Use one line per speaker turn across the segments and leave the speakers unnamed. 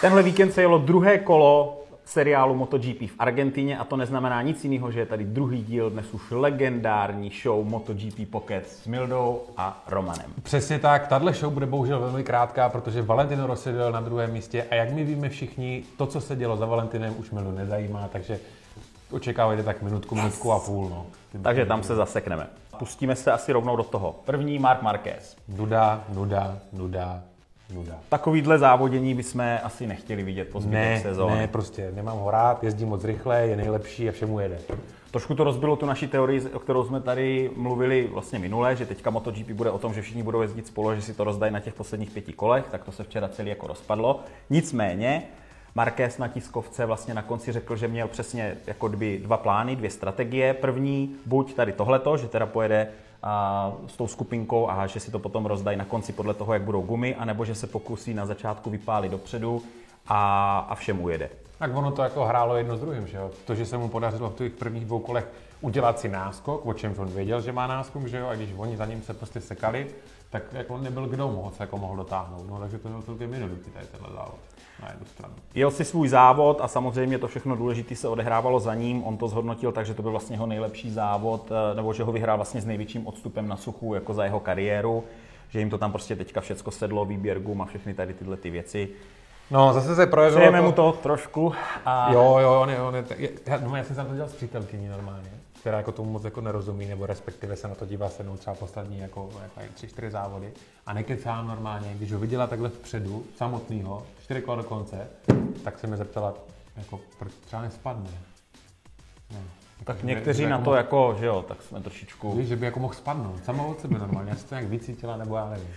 Tenhle víkend se jelo druhé kolo seriálu MotoGP v Argentině a to neznamená nic jiného, že je tady druhý díl dnes už legendární show MotoGP Pocket s Mildou a Romanem.
Přesně tak, tahle show bude bohužel velmi krátká, protože Valentino Rossi byl na druhém místě a jak my víme všichni, to, co se dělo za Valentinem, už Mildu nezajímá, takže očekávajte tak minutku, minutku a půl. No.
Takže tam se zasekneme. Pustíme se asi rovnou do toho. První Mark Marquez.
Nuda, nuda, nuda, nuda.
Takovýhle závodění bychom asi nechtěli vidět po zbytek
Ne,
sezóny.
ne, prostě nemám ho rád, jezdí moc rychle, je nejlepší a všemu jede.
Trošku to rozbilo tu naši teorii, o kterou jsme tady mluvili vlastně minule, že teďka MotoGP bude o tom, že všichni budou jezdit spolu, že si to rozdají na těch posledních pěti kolech, tak to se včera celý jako rozpadlo. Nicméně, Marquez na tiskovce vlastně na konci řekl, že měl přesně jako kdyby dva plány, dvě strategie. První, buď tady tohleto, že teda pojede a, s tou skupinkou a že si to potom rozdají na konci podle toho, jak budou gumy, anebo že se pokusí na začátku vypálit dopředu a, a všem ujede.
Tak ono to jako hrálo jedno s druhým, že jo? To, že se mu podařilo v těch prvních dvou kolech udělat si náskok, o čemž on věděl, že má náskok, že jo? A když oni za ním se prostě sekali, tak jako nebyl kdo se jako mohl dotáhnout. No, takže to byl celkem jednoduchý tady tenhle závod na jednu stranu.
Jel si svůj závod a samozřejmě to všechno důležité se odehrávalo za ním. On to zhodnotil tak, že to byl vlastně jeho nejlepší závod, eh, nebo že ho vyhrál vlastně s největším odstupem na suchu jako za jeho kariéru, že jim to tam prostě teďka všecko sedlo, výběr gum a všechny tady tyhle ty věci.
No, zase se projevilo
Přejeme mu to trošku a
Jo, jo, on je, on je, já, no, já jsem se to dělal s přítelkyní normálně, která jako tomu moc jako nerozumí, nebo respektive se na to dívá se mnou třeba poslední jako, jako tři, čtyři závody a nekecám normálně, když ho viděla takhle vpředu, samotného, čtyři kola do konce, tak se mi zeptala, jako, proč třeba nespadne. No.
tak
Že-
někteří na
jako
to
mohl-
jako, že jo, tak jsme trošičku...
Víš, že by jako mohl spadnout, samo od sebe normálně, asi to nějak vycítila, nebo já nevím.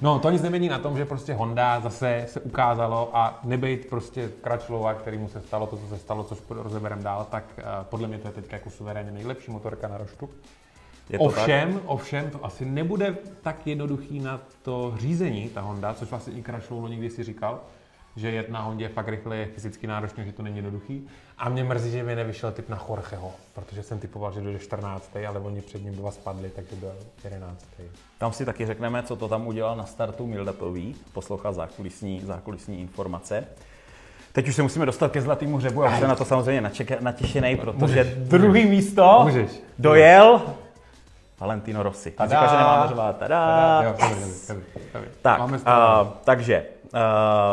No, to nic nemění na tom, že prostě Honda zase se ukázalo a nebejt prostě Kračlova, který mu se stalo to, co se stalo, což rozeberem dál, tak uh, podle mě to je teď jako suverénně nejlepší motorka na roštu.
Je to tak?
Ovšem, ovšem, to asi nebude tak jednoduchý na to řízení, ta Honda, což vlastně i Kračlovo někdy si říkal, že jet na Hondě fakt rychle je fyzicky náročné, že to není jednoduchý. A mě mrzí, že mi nevyšel typ na Jorgeho, protože jsem typoval, že dojde 14. ale oni před ním dva spadli, takže byl 11.
Tam si taky řekneme, co to tam udělal na startu Mildapový, poslouchal zákulisní, zákulisní informace. Teď už se musíme dostat ke zlatému hřebu a jsem na to samozřejmě načeka- natěšený, protože
Můžeš,
druhý místo
Můžeš.
dojel Valentino Rossi.
Tada.
říkáš, že nemáme řvát. Tada.
Jo, dobrý, dobrý, dobrý, dobrý.
Tak,
Máme
uh, takže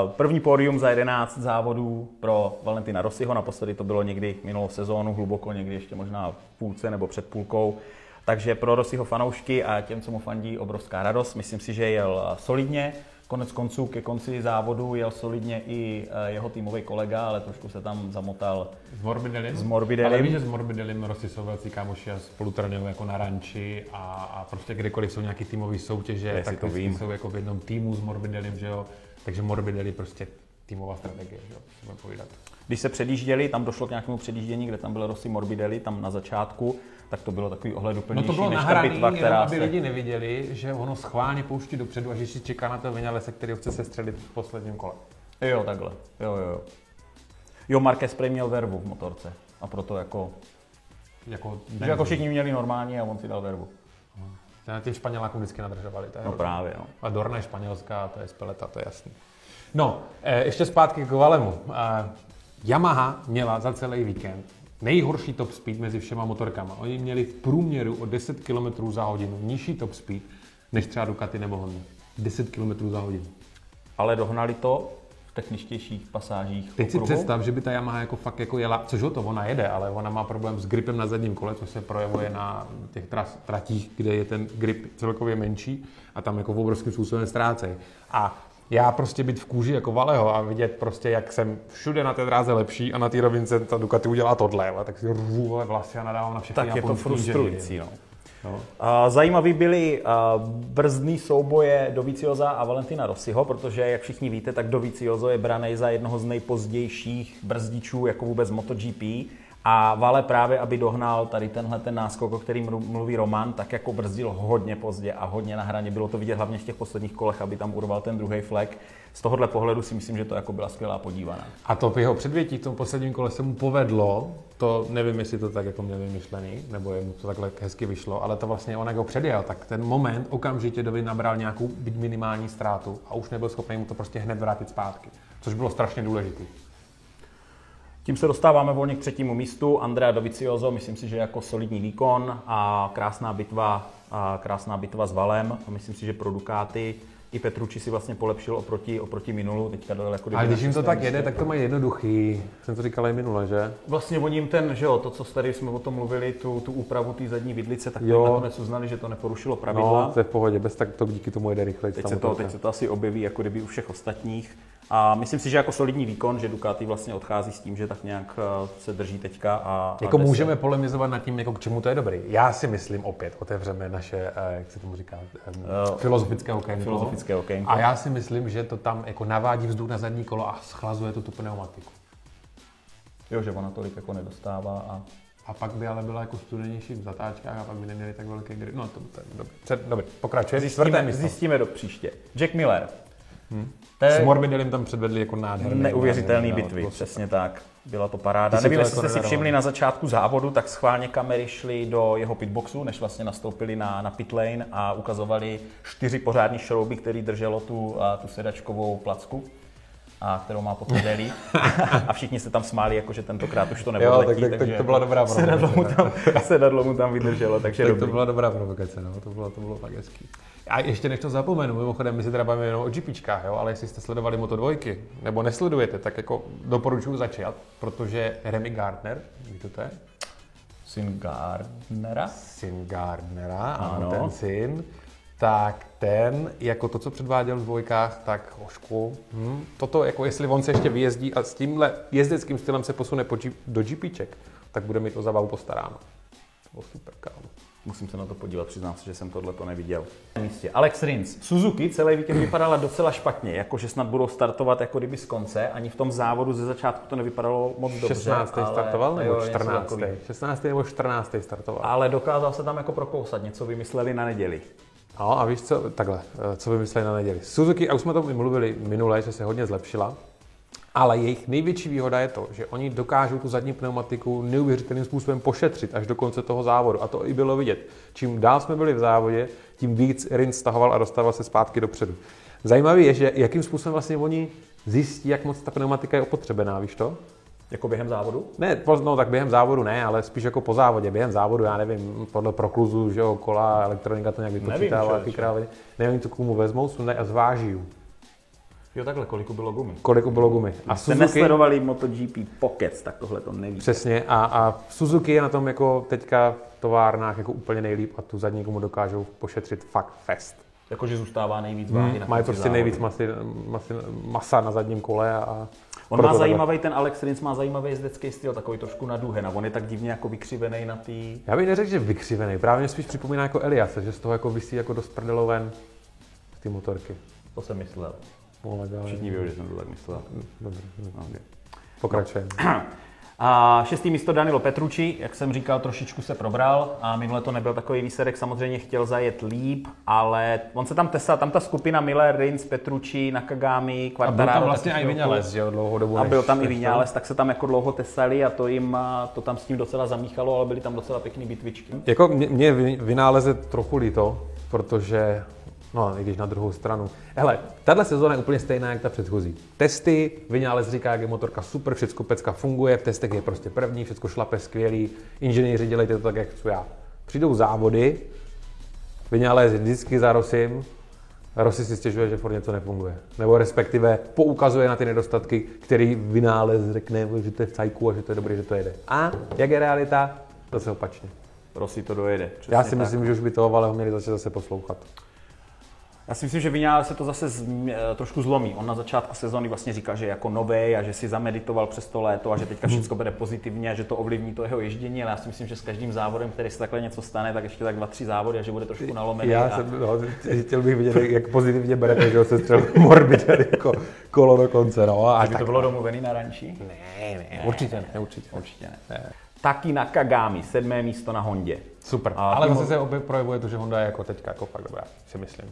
první pódium za 11 závodů pro Valentina Rossiho. Naposledy to bylo někdy minulou sezónu, hluboko někdy ještě možná v půlce nebo před půlkou. Takže pro Rossiho fanoušky a těm, co mu fandí, obrovská radost. Myslím si, že jel eh, solidně. Konec konců ke konci závodu jel solidně i eh, jeho týmový kolega, ale trošku se tam zamotal
S Morbidelim?
S Morbidelim.
Ale víš, že s Morbidelim velcí kámoši a spolu trénují jako na ranči a, a prostě kdykoliv jsou nějaký týmové soutěže, tak
to vím.
jsou jako v jednom týmu s Morbidelim, že jo. Takže Morbidelli prostě týmová strategie, že jo, budeme povídat.
Když se předjížděli, tam došlo k nějakému předjíždění, kde tam byl Rossi Morbidelli, tam na začátku, tak to bylo takový
No
ohleduplnější
to bylo
než ta
nahraný,
bitva,
jenom
která
aby
se...
lidi neviděli, že ono schválně pouští dopředu a že si čeká na to Vinalese, který ho chce sestřelit v posledním kole.
Jo, takhle. Jo, jo, jo. Jo, Marquez prej měl vervu v motorce. A proto jako...
Jako,
Že jako všichni měli normálně a on si dal vervu.
Na těm Španělákům vždycky nadržovali. To je
No
hrozný.
právě, no.
A Dorna je španělská, to je speleta, to je jasný. No, eh, ještě zpátky k Valemu. Eh, Yamaha měla za celý víkend nejhorší top speed mezi všema motorkama. Oni měli v průměru o 10 km za hodinu nižší top speed než třeba Ducati nebo Honda. 10 km za hodinu.
Ale dohnali to v techničtějších pasážích
Teď si
okruhu.
představ, že by ta Yamaha jako fakt jako jela, což o to ona jede, ale ona má problém s gripem na zadním kole, což se projevuje na těch tras, tratích, kde je ten grip celkově menší a tam jako obrovským způsobem ztrácejí. A já prostě být v kůži jako Valeho a vidět prostě, jak jsem všude na té dráze lepší a na té rovince ta Ducati udělá tohle, a tak si rvu vole, vlasy a nadávám na všechny
Tak je to frustrující, no.
No.
A Zajímavý byly brzdný souboje Dovizioza a Valentina Rossiho, protože, jak všichni víte, tak Dovizioso je braný za jednoho z nejpozdějších brzdičů jako vůbec MotoGP. A Vale právě, aby dohnal tady tenhle ten náskok, o kterým mlu- mluví Roman, tak jako brzdil hodně pozdě a hodně na hraně. Bylo to vidět hlavně v těch posledních kolech, aby tam urval ten druhý flek. Z tohohle pohledu si myslím, že to jako byla skvělá podívaná.
A to v jeho předvětí v tom posledním kole se mu povedlo, to nevím, jestli to tak jako měl vymyšlený, nebo je mu to takhle hezky vyšlo, ale to vlastně on jak ho předjel, tak ten moment okamžitě Dovi nabral nějakou minimální ztrátu a už nebyl schopný mu to prostě hned vrátit zpátky. což bylo strašně důležité.
Tím se dostáváme volně k třetímu místu. Andrea Dovizioso, myslím si, že jako solidní výkon a krásná bitva, a krásná bitva s Valem. A myslím si, že pro Ducati i Petrucci si vlastně polepšil oproti, oproti minulu. Teďka dal jako
Ale když jim to tak jede, tak to mají jednoduchý. Jsem to říkal i minule, že?
Vlastně oni jim ten, že jo, to, co tady jsme o tom mluvili, tu, tu úpravu té zadní vidlice, tak
Jo.
nakonec uznali, že to neporušilo pravidla.
No, to je v pohodě, bez tak to díky tomu jede rychleji.
Teď se, to, teď se to asi objeví jako kdyby u všech ostatních. A myslím si, že jako solidní výkon, že Ducati vlastně odchází s tím, že tak nějak eh, se drží teďka. A,
Jako
a
můžeme polemizovat nad tím, jako k čemu to je dobrý. Já si myslím, opět otevřeme naše, eh, jak se tomu říká,
Eh,
filozofické okénko.
filozofické okénko.
A já si myslím, že to tam jako navádí vzduch na zadní kolo a schlazuje to tu pneumatiku.
Jo, že ona tolik jako nedostává a
A pak by ale byla jako studenější v zatáčkách a pak by neměli tak velký grip. No to, to je dobrý. Před, dobrý. Pokračuje.
Zjistíme, zjistíme do příště. Jack Miller. To je
S Morbidelem tam předvedli jako nádherný.
neuvěřitelný
nádherný,
bitvy,
no,
přesně tak. Byla to paráda.
Ty
Nevím, jestli
jako
jste si všimli na začátku závodu, tak schválně kamery šly do jeho pitboxu, než vlastně nastoupili na, na pit lane a ukazovali čtyři pořádní šrouby, který drželo tu, a, tu sedačkovou placku. A kterou má potom Deli. A všichni se tam smáli, jako že tentokrát už to
Jo,
neodletí.
tak- tak- tak
takže
to byla dobrá
sedadlo mu,
provokace,
tam, sedadlo mu tam vydrželo, takže
Tak
dobrý.
to byla dobrá provokace, no, to bylo, to bylo fakt hezký. A ještě než to zapomenu, mimochodem, my se teda bavíme jenom o GPčkách, jo, ale jestli jste sledovali Moto dvojky, nebo nesledujete, tak jako doporučuji začít, protože Remy Gardner, víte to je?
Syn Gardnera.
Syn Gardnera, ano,
Ano.
ten syn, tak ten, jako to, co předváděl v dvojkách, tak hošku, hm, toto, jako jestli on se ještě vyjezdí a s tímhle jezdeckým stylem se posune po G- do GPček, tak bude mít o zabavu postaráno. To bylo super, kámo.
Musím se na to podívat, přiznám se, že jsem tohle to neviděl. Místě. Alex Rins. Suzuki celý víkend vypadala docela špatně, jakože snad budou startovat jako kdyby z konce. Ani v tom závodu ze začátku to nevypadalo moc dobře.
16.
ale-
startoval nebo
jo, něco
14.
takového.
16. nebo 14. startoval.
Ale dokázal se tam jako prokousat, něco vymysleli na neděli.
No a víš co, takhle, eh, co vymysleli na neděli. Suzuki, a už jsme to mluvili minule, že se hodně zlepšila, ale jejich největší výhoda je to, že oni dokážou tu zadní pneumatiku neuvěřitelným způsobem pošetřit až do konce toho závodu. A to i bylo vidět. Čím dál jsme byli v závodě, tím víc Rins stahoval a dostával se zpátky dopředu. Zajímavé je, že jakým způsobem vlastně oni zjistí, jak moc ta pneumatika je opotřebená, víš to?
Jako během závodu?
Ne, no tak během závodu ne, ale spíš jako po závodě. Během závodu, já nevím, podle prokluzu, že jo, kola, elektronika to nějak vypočítává, jaký krávy. Nevím, co k tomu vezmou, sundají a zváží.
Jo, takhle, kolik bylo gumy.
Kolik bylo gumy. A
Jste
Suzuki,
nesledovali MotoGP Pockets, tak tohle to neví.
přesně, a, a Suzuki je na tom jako teďka v továrnách jako úplně nejlíp a tu zadní gumu dokážou pošetřit fakt fest.
Jakože zůstává nejvíc váhy na
Hmm, Mají
konci
prostě
závodu.
nejvíc masy, masy, masa na zadním kole a
On
proto
má zajímavý, ten Alex Rins má zajímavý jezdecký styl, takový trošku na duhen a on je tak divně jako vykřivený na tý...
Já bych neřekl, že vykřivený, právě mě spíš připomíná jako Eliase, že z toho jako vysí jako dost prdelo ven ty motorky.
To jsem myslel.
No, ale-
Všichni ví, že jsem to tak myslel.
Dobře,
No.
pokračujeme.
A šestý místo Danilo Petrucci, jak jsem říkal, trošičku se probral a minule to nebyl takový výsledek, samozřejmě chtěl zajet líp, ale on se tam tesal, tam ta skupina Miller, Rins, Petrucci, Nakagami,
A byl
Quartararo.
tam vlastně i. Vinales, že jo, dlouhou dobu.
A byl tam i Vinales, tak se tam jako dlouho tesali a to jim, to tam s tím docela zamíchalo, ale byly tam docela pěkný bitvičky.
Jako mě, mě vynáleze trochu líto, protože, no i když na druhou stranu. Hele, tahle sezóna je úplně stejná, jak ta předchozí. Testy, vynález říká, jak je motorka super, všechno pecka funguje, v testech je prostě první, všechno šlape skvělý, inženýři dělejte to tak, jak chci já. Přijdou závody, vynález vždycky za Rosim, Rossi si stěžuje, že furt něco nefunguje. Nebo respektive poukazuje na ty nedostatky, který vynález řekne, že to je v cajku a že to je dobré, že to jede. A jak je realita? Zase opačně.
Rossi to dojede. Přesně
Já si
tak.
myslím, že už by toho Valeho měli začít zase poslouchat.
Já si myslím, že Vinales se to zase z, eh, trošku zlomí. On na začátku sezóny vlastně říkal, že je jako nový a že si zameditoval přes to léto a že teďka všechno bude pozitivně a že to ovlivní to jeho ježdění, ale já si myslím, že s každým závodem, který se takhle něco stane, tak ještě tak dva, tři závody a že bude trošku nalomený.
Já
a...
jsem, no, chtěl bych vidět, jak pozitivně berete, že ho se střel morbid jako kolo do konce. No, a tak,
to bylo domluvený na ranči?
ne, ne, určitě ne, určitě.
Určitě ne. Taky Nakagami, sedmé místo na Hondě.
Super,
A
ale
tím-
zase se opět projevuje to, že Honda je jako teďka jako fakt dobrá, si myslím.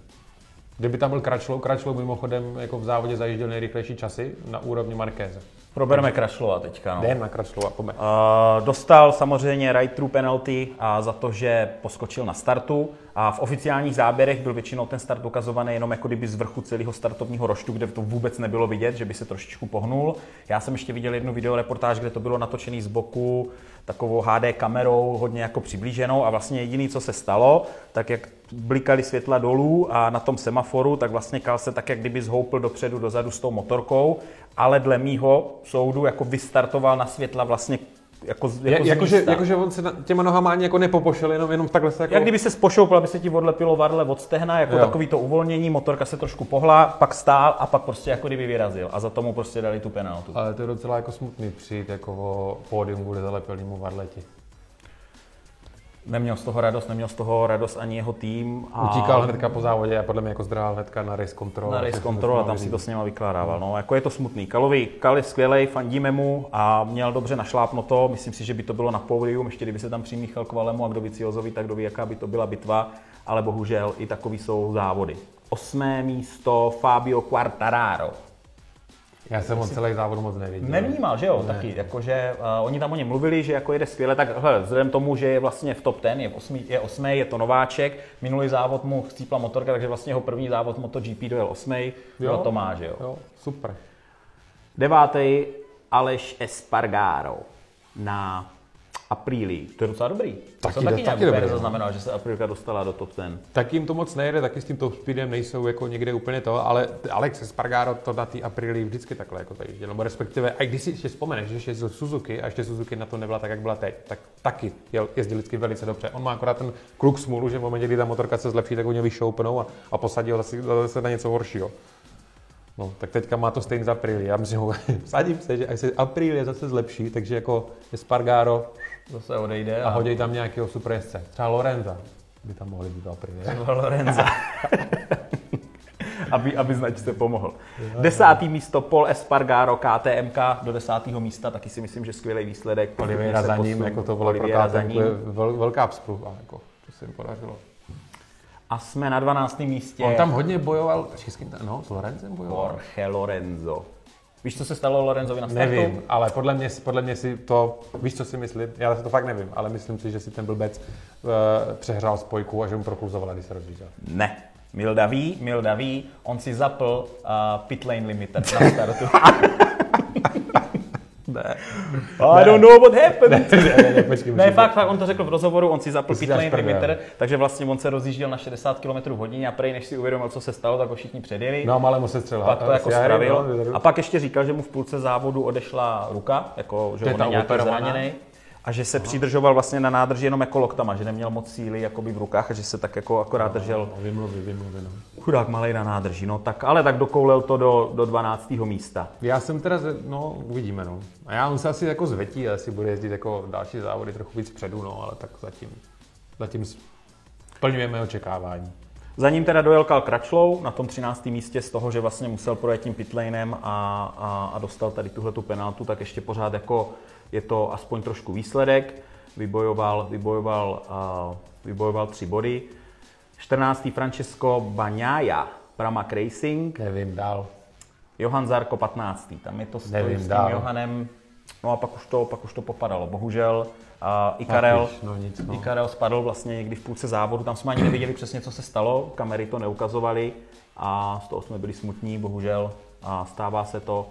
Kdyby tam byl Kračlou, Kračlou mimochodem jako v závodě zajížděl nejrychlejší časy na úrovni Markéze.
Probereme Krašlova teďka. No.
Jdem na Kračlou a pome.
Uh, dostal samozřejmě right through penalty a za to, že poskočil na startu A v oficiálních záběrech byl většinou ten start ukazovaný jenom jako kdyby z vrchu celého startovního roštu, kde to vůbec nebylo vidět, že by se trošičku pohnul. Já jsem ještě viděl jednu videoreportáž, kde to bylo natočený z boku takovou HD kamerou, hodně jako přiblíženou a vlastně jediný, co se stalo, tak jak blikaly světla dolů a na tom semaforu, tak vlastně Kal se tak jak kdyby zhoupil dopředu, dozadu s tou motorkou, ale dle mýho soudu jako vystartoval na světla vlastně jako,
jako, jako, že, jako, že on se těma nohama ani jako nepopošel, jenom, jenom takhle se jako...
Jak kdyby se spošoupil, aby se ti odlepilo varle od stehna, jako jo. takový to uvolnění, motorka se trošku pohla, pak stál a pak prostě jako kdyby vyrazil a za tomu prostě dali tu penaltu.
Ale to je docela jako smutný přijít jako o pódium kvůli zalepilnému varleti.
Neměl z toho radost, neměl z toho radost ani jeho tým.
A... Utíkal hnedka po závodě a podle mě jako zdrhal hnedka na race control.
Na race control a tam si to s něma vykládával. No, jako je to smutný. Kalovi, Kal je skvělej, fandíme mu a měl dobře našlápnuto. Myslím si, že by to bylo na pódium, ještě kdyby se tam přimíchal k Valemu a kdo by Ciozovi, tak kdo ví, jaká by to byla bitva. Ale bohužel i takový jsou závody. Osmé místo Fabio Quartararo.
Já jsem on celý závod moc neviděl.
Nevnímal, že jo, ne. taky, jakože uh, oni tam o něm mluvili, že jako jede skvěle, tak hele, vzhledem tomu, že je vlastně v top 10, je, osmý, je osmý, je to nováček, minulý závod mu chcípla motorka, takže vlastně jeho první závod MotoGP dojel osmý, jo, to má, že jo.
jo. super.
Devátý Aleš Espargaro na Apríli. To je docela dobrý.
Taky,
to
taky, taky dobrý.
zaznamenal, že se Aprilka dostala do top 10.
Tak jim to moc nejde, taky s tím top speedem nejsou jako někde úplně to, ale Alex Spargaro to na té Apríli vždycky takhle jako tady, nebo respektive, a když si ještě vzpomeneš, že jezdil Suzuki a ještě Suzuki na to nebyla tak, jak byla teď, tak taky jezdil vždycky velice dobře. On má akorát ten kluk smůlu, že v momentě, kdy ta motorka se zlepší, tak u něj vyšoupnou a, a posadí ho zase, zase na něco horšího. No, tak teďka má to stejný za Apríli. Já myslím, že sadím se, že až se Apríli zase zlepší, takže jako Spargaro
zase odejde.
A, a hodí tam nějakého super jezdce. Třeba Lorenza by tam mohli být Aprilia.
Lorenza. aby, aby značce pomohl. Desátý místo Paul Espargaro, KTMK do desátého místa, taky si myslím, že skvělý výsledek.
Oliveira za ním, jako to bylo pro KTMK, vel, velká vzpruha, jako, to se jim podařilo.
A jsme na 12. místě.
On tam hodně bojoval, s kým tam, no, s Lorenzem bojoval.
Jorge Lorenzo. Víš, co se stalo Lorenzovi na startu?
Nevím, ale podle mě, podle mě si to, víš, co si myslím? Já to fakt nevím, ale myslím si, že si ten blbec uh, přehrál spojku a že mu prokluzovala, když se rozjížděl.
Ne. Milda ví, Milda ví, on si zapl uh, pit lane limiter na startu.
Ne.
I don't know what happened. Ne, ne, ne, počkej, ne fakt, fakt, on to řekl v rozhovoru, on si zapl pit lane limiter, takže vlastně on se rozjížděl na 60 km hodině a prej než si uvědomil, co se stalo, tak ho všichni předjeli.
No, ale mu se střelil.
Pak to jako stravil. A pak ještě říkal, že mu v půlce závodu odešla ruka, jako, že on je nějaký zraněný a že se Aha. přidržoval vlastně na nádrži jenom jako loktama, že neměl moc síly jakoby v rukách a že se tak jako akorát držel.
Vymluvy, vymluvy, no.
Chudák malej na nádrži, no tak, ale tak dokoulel to do, do 12. místa.
Já jsem teda, no uvidíme, no. A já on se asi jako zvetí, asi bude jezdit jako další závody trochu víc předu, no, ale tak zatím, zatím splňujeme očekávání.
Za ním teda dojel Kal Kračlou na tom 13. místě z toho, že vlastně musel projet tím pitlanem a, a, a dostal tady tuhle tu penaltu, tak ještě pořád jako je to aspoň trošku výsledek. Vybojoval, vybojoval, uh, vybojoval tři body. 14. Francesco Bagnaia, Pramac Racing.
Nevím, dál.
Johan Zarko 15. Tam je to s, Nevím, s tím dál. Johanem. No a pak už to, pak už to popadalo. Bohužel uh, Ikarel,
no nic, no.
Ikarel spadl vlastně někdy v půlce závodu. Tam jsme ani neviděli přesně, co se stalo. Kamery to neukazovaly a z toho jsme byli smutní, bohužel. A stává se to.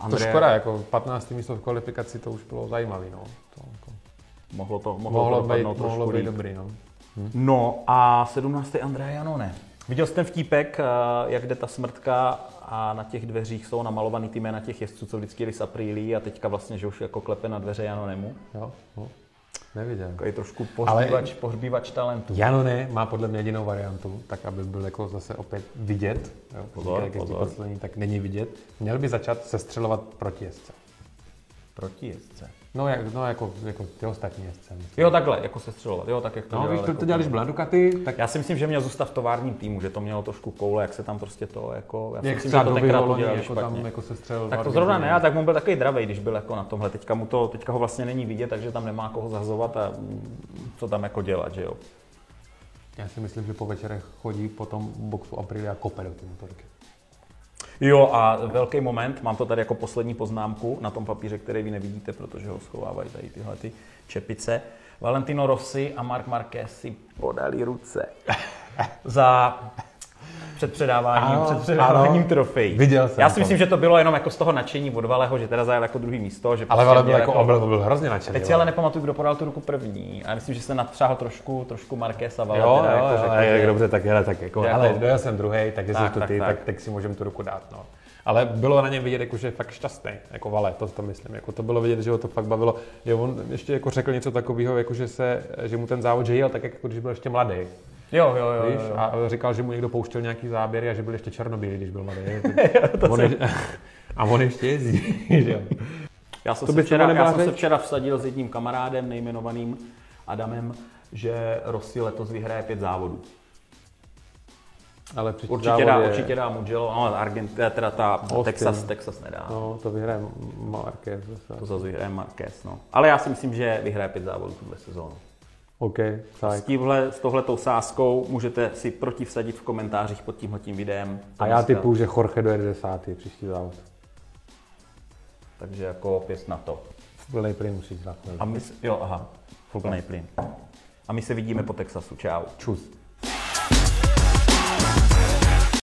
Andrea... To škoda, jako 15. místo v kvalifikaci, to už bylo zajímavé. No. To, jako...
Mohlo to, mohlo, mohlo to být, mohlo být
dobrý. No.
Hm. no a 17. Andrea Janone. Viděl jsi ten vtípek, eh, jak jde ta smrtka a na těch dveřích jsou namalovaný ty jména těch jezdců, co vždycky jeli z Aprílí a teďka vlastně, že už jako klepe na dveře Janonemu.
Jo, jo. Neviděl.
Takový trošku pohřbívač, Ale pohřbívač talentu.
Janone má podle mě jedinou variantu, tak aby byl jako zase opět vidět. Jo,
pozor, pozor.
Poslední, tak není vidět. Měl by začat sestřelovat proti jezdce. No, jak, no jako, jako ty ostatní jezdce.
Jo, takhle, jako střelovat. Jo, tak jak to
no,
dělal,
víš, to,
jako
to dělali byla Ducati,
tak... Já si myslím, že měl zůstat v továrním týmu, že to mělo trošku koule, jak se tam prostě to jako... Já
si
myslím,
že to
tenkrát to
dělali jako špatně. tam jako se střelil
Tak to zrovna ne, a tak mu byl takový dravej, když byl jako na tomhle. Teďka, mu to, teďka ho vlastně není vidět, takže tam nemá koho zahazovat a co tam jako dělat, že jo.
Já si myslím, že po večerech chodí po tom boxu Aprilia kope do té motorky.
Jo, a velký moment, mám to tady jako poslední poznámku na tom papíře, který vy nevidíte, protože ho schovávají tady tyhle ty čepice. Valentino Rossi a Mark Marquez si podali ruce za před předáváním,
Ano,
před předáváním
ano.
trofejí.
Viděl jsem
Já si
to.
myslím, že to bylo jenom jako z toho nadšení od Valeho, že teda zajel jako druhý místo. Že
Ale
prostě
Vale byl jako, jako... byl, byl hrozně nadšený.
Teď si ale nepamatuju, kdo podal tu ruku první. A myslím, že se natřáhl trošku, trošku Marquez a Vale.
Jo,
teda
jo,
jako
jo,
řekl,
jak
že-
dobře, tak hele, tak jako,
Jako-
ale dojel jsem druhý, tak jestli
Tak,
to ty,
tak.
tak, tak, si můžeme tu ruku dát, no. Ale bylo na něm vidět, jako, že je fakt šťastný, jako Vale, to, to myslím. Jako to bylo vidět, že ho to fakt bavilo. Jo, on ještě jako řekl něco takového, jako že, se, že mu ten závod že jel tak, jako když byl ještě mladý.
Jo, jo, jo.
Víš?
jo.
A říkal, že mu někdo pouštěl nějaký záběry a že byl ještě černobílý, když byl mladý. on je, a on ještě jezdí, že.
Já jsem,
To
se včera, já jsem se včera vsadil s jedním kamarádem nejmenovaným Adamem, že Rossi letos vyhraje pět závodů.
Ale
Určitě
závod
dá,
je,
určitě dá Mugello, no, Argent, teda ta
Austin.
Texas, Texas nedá.
No, to vyhraje Marquez zase.
To zase vyhraje Marquez, no. Ale já si myslím, že vyhraje pět závodů tuhle sezónu.
OK,
S,
tak.
tímhle, s tohletou sázkou můžete si protivsadit v komentářích pod tímhletím videem.
A já typu, že Jorge dojede desátý příští závod.
Takže jako pěst na to.
Plný plyn musíš dát.
A my, s- jo, aha, plný plyn. A my se vidíme po Texasu. Čau.
Čus.